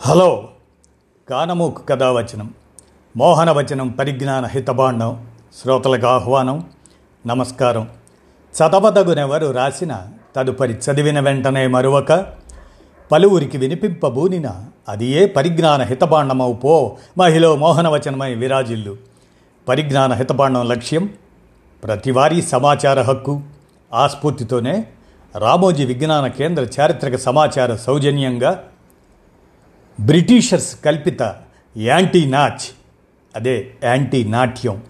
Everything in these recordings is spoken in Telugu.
హలో కానమూకు కథావచనం మోహనవచనం పరిజ్ఞాన హితబాండం శ్రోతలకు ఆహ్వానం నమస్కారం. చదవదగునెవరు రాసిన తదుపరి చదివిన వెంటనే మరొక పలువురికి వినిపింపబూనిన అది ఏ పరిజ్ఞాన హితబాండమవు పో మహిళ మోహనవచనమై విరాజిల్లు. పరిజ్ఞాన హితబాండం లక్ష్యం ప్రతివారీ సమాచార హక్కు ఆ స్ఫూర్తితోనే రామోజీ విజ్ఞాన కేంద్ర చారిత్రక సమాచార సౌజన్యంగా బ్రిటిషర్స్ కల్పిత యాంటీ నాచ్ అదే యాంటీ నాట్యం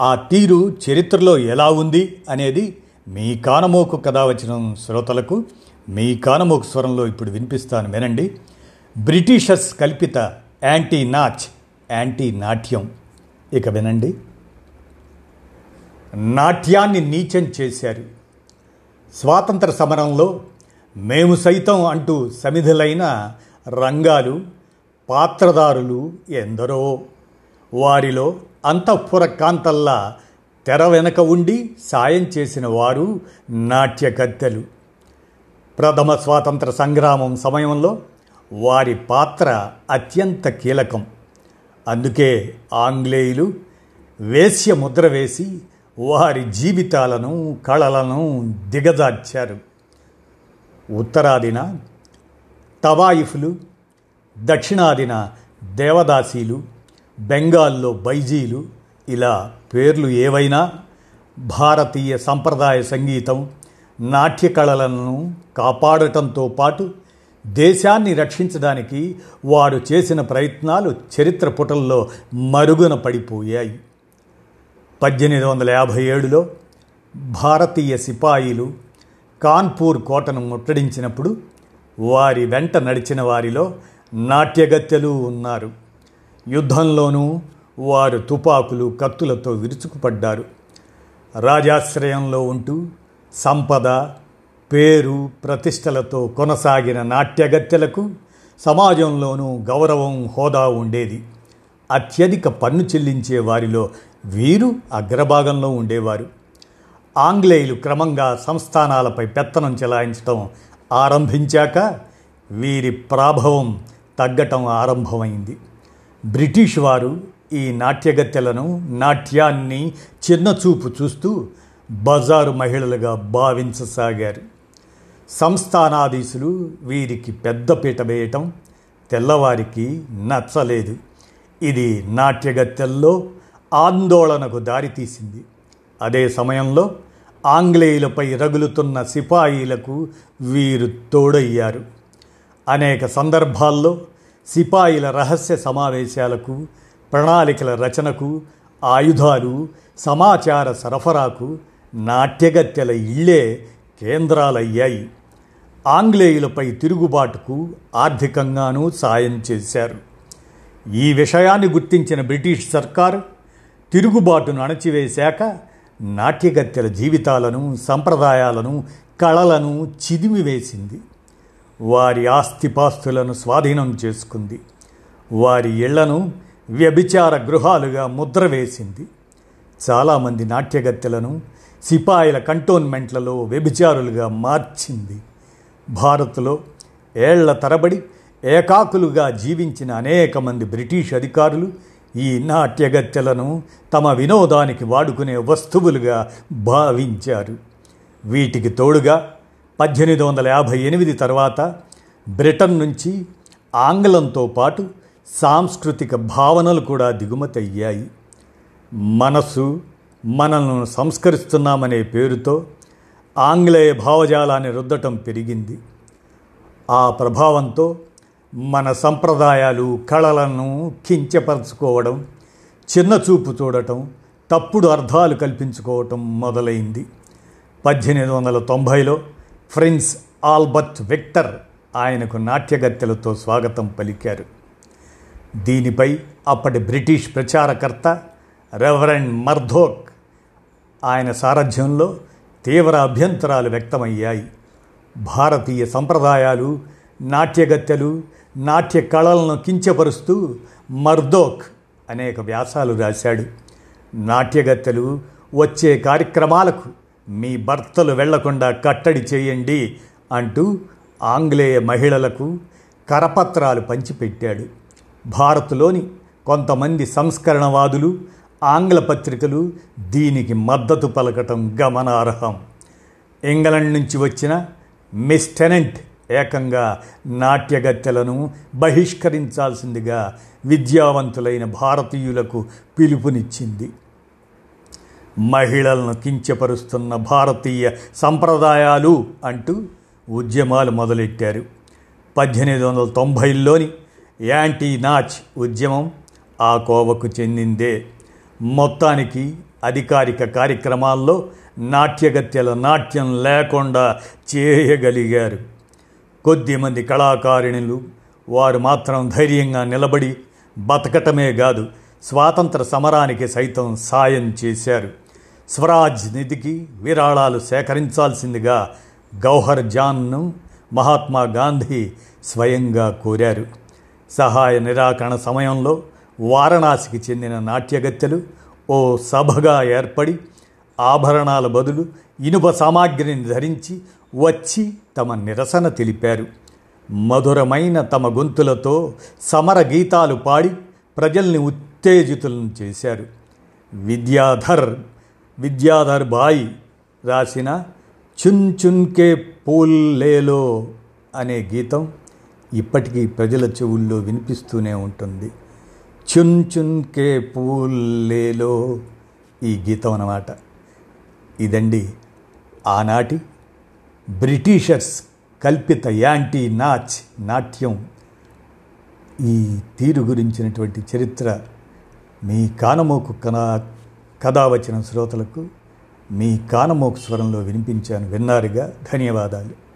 ఆ తీరు చరిత్రలో ఎలా ఉంది అనేది మీ కానమోకు కథ వచ్చిన శ్రోతలకు మీ కానమోకు స్వరంలో ఇప్పుడు వినిపిస్తాను వినండి. బ్రిటిషర్స్ కల్పిత యాంటీ నాచ్ యాంటీ నాట్యం ఇక వినండి. నాట్యాన్ని నీచం చేశారు. స్వాతంత్ర సమరంలో మేము సైతం అంటూ సమిధులైన రంగాలు పాత్రదారులు ఎందరో. వారిలో అంతఃపుర కాంతల్లా తెర వెనక ఉండి సాయం చేసిన వారు నాట్యకత్తెలు ప్రథమ స్వాతంత్ర సంగ్రామం సమయంలో వారి పాత్ర అత్యంత కీలకం. అందుకే ఆంగ్లేయులు వేశ్య ముద్ర వేసి వారి జీవితాలను కళలను దిగజార్చారు. ఉత్తరాదిన తవాయిఫ్లు దక్షిణాదిన దేవదాసీలు బెంగాల్లో బైజీలు ఇలా పేర్లు ఏవైనా భారతీయ సంప్రదాయ సంగీతం నాట్య కళలను కాపాడటంతో పాటు దేశాన్ని రక్షించడానికి వారు చేసిన ప్రయత్నాలు చరిత్ర పుటల్లో మరుగున పడిపోయాయి. పద్దెనిమిది వందల యాభై ఏడులో భారతీయ సిపాయిలు కాన్పూర్ కోటను ముట్టడించినప్పుడు వారి వెంట నడిచిన వారిలో నాట్యగత్యలు ఉన్నారు. యుద్ధంలోనూ వారు తుపాకులు కత్తులతో విరుచుకుపడ్డారు. రాజాశ్రయంలో ఉంటూ సంపద పేరు ప్రతిష్టలతో కొనసాగిన నాట్యగత్యలకు సమాజంలోనూ గౌరవం హోదా ఉండేది. అత్యధిక పన్ను చెల్లించే వారిలో వీరు అగ్రభాగంలో ఉండేవారు. ఆంగ్లేయులు క్రమంగా సంస్థానాలపై పెత్తనం చెలాయించడం ఆరంభించాక వీరి ప్రాభవం తగ్గటం ఆరంభమైంది. బ్రిటిష్ వారు ఈ నాట్యగత్తెలను నాట్యాన్ని చిన్నచూపు చూస్తూ బజారు మహిళలుగా భావించసాగారు. సంస్థానాధీశులు వీరికి పెద్దపీట వేయటం తెల్లవారికి నచ్చలేదు. ఇది నాట్యగత్తెల్లో ఆందోళనకు దారితీసింది. అదే సమయంలో ఆంగ్లేయులపై రగులుతున్న సిపాయిలకు వీరు తోడయ్యారు. అనేక సందర్భాల్లో సిపాయిల రహస్య సమావేశాలకు ప్రణాళికల రచనకు ఆయుధాలు సమాచార సరఫరాకు నాట్యగత్యల ఇళ్ళే కేంద్రాలయ్యాయి. ఆంగ్లేయులపై తిరుగుబాటుకు ఆర్థికంగానూ సాయం చేశారు. ఈ విషయాన్ని గుర్తించిన బ్రిటిష్ సర్కారు తిరుగుబాటును అణచివేశాక నాట్యగత్తెల జీవితాలను సంప్రదాయాలను కళలను చిదిమివేసింది. వారి ఆస్తిపాస్తులను స్వాధీనం చేసుకుంది. వారి ఇళ్ళను వ్యభిచార గృహాలుగా ముద్ర వేసింది చాలామంది నాట్యగత్తెలను సిపాయిల కంటోన్మెంట్లలో వ్యభిచారులుగా మార్చింది. భారత్లో ఏళ్ళ తరబడి ఏకాకులుగా జీవించిన అనేక మంది బ్రిటిష్ అధికారులు ఈ నాట్యగత్తెలను తమ వినోదానికి వాడుకునే వస్తువులుగా భావించారు. వీటికి తోడుగా పద్దెనిమిది వందల యాభై ఎనిమిది తర్వాత బ్రిటన్ నుంచి ఆంగ్లంతో పాటు సాంస్కృతిక భావనలు కూడా దిగుమతయ్యాయి. మనసు మనల్ని సంస్కరిస్తున్నామనే పేరుతో ఆంగ్లేయ భావజాలాన్ని రుద్దటం పెరిగింది. ఆ ప్రభావంతో మన సంప్రదాయాలు కళలను కించపరచుకోవడం చిన్నచూపు చూడటం తప్పుడు అర్థాలు కల్పించుకోవటం మొదలైంది. పద్దెనిమిది వందల తొంభైలో ఫ్రెండ్స్ ఆల్బర్ట్ విక్టర్ ఆయనకు నాట్యగత్తెలతో స్వాగతం పలికారు. దీనిపై అప్పటి బ్రిటిష్ ప్రచారకర్త రెవరెండ్ మర్ధోక్ ఆయన సారథ్యంలో తీవ్ర అభ్యంతరాలు వ్యక్తమయ్యాయి. భారతీయ సంప్రదాయాలు నాట్యగత్తెలు నాట్య కళలను కించపరుస్తూ మర్దోక్ అనేక వ్యాసాలు రాశాడు. నాట్యగత్తెలు వచ్చే కార్యక్రమాలకు మీ భర్తలు వెళ్ళకుండా కట్టడి చేయండి అంటూ ఆంగ్లేయ మహిళలకు కరపత్రాలు పంచిపెట్టాడు. భారత్లోని కొంతమంది సంస్కరణవాదులు ఆంగ్ల పత్రికలు దీనికి మద్దతు పలకటం గమనార్హం. ఇంగ్లండ్ నుంచి వచ్చిన మిస్ టెనెంట్ ఏకంగా నాట్యగత్తెలను బహిష్కరించాల్సిందిగా విద్యావంతులైన భారతీయులకు పిలుపునిచ్చింది. మహిళలను కించపరుస్తున్న భారతీయ సంప్రదాయాలు అంటూ ఉద్యమాలు మొదలెట్టారు. పద్దెనిమిది వందల తొంభైలోని యాంటీ నాచ్ ఉద్యమం ఆ కోవకు చెందిందే. మొత్తానికి అధికారిక కార్యక్రమాల్లో నాట్యగత్యల నాట్యం లేకుండా చేయగలిగారు. కొద్దిమంది కళాకారిణులు వారు మాత్రం ధైర్యంగా నిలబడి బతకటమే కాదు స్వాతంత్ర సమరానికి సైతం సాయం చేశారు. స్వరాజ్ నిధికి విరాళాలు సేకరించాల్సిందిగా గౌహర్ జాన్ను మహాత్మా గాంధీ స్వయంగా కోరారు. సహాయ నిరాకరణ సమయంలో వారణాసికి చెందిన నాట్యగత్తెలు ఓ సభగా ఏర్పడి ఆభరణాల బదులు ఇనుప సామాగ్రిని ధరించి వచ్చి తమ నిరసన తెలిపారు. మధురమైన తమ గొంతులతో సమర గీతాలు పాడి ప్రజల్ని ఉత్తేజితులను చేశారు. విద్యాధర్ విద్యాధర్ బాయి రాసిన చున్ చున్కే పూల్ లేలో అనే గీతం ఇప్పటికీ ప్రజల చెవుల్లో వినిపిస్తూనే ఉంటుంది. చున్ చున్కే పూల్ లేలో ఈ గీతం అన్నమాట. ఇదండి ఆనాటి బ్రిటిషర్స్ కల్పిత యాంటీ నాచ్ నాట్యం ఈ తీరు గురించినటువంటి చరిత్ర మీ కానమోకు కనా కథ వచ్చిన శ్రోతలకు మీ కానమోకు స్వరంలో వినిపించాను విన్నారుగా. ధన్యవాదాలు.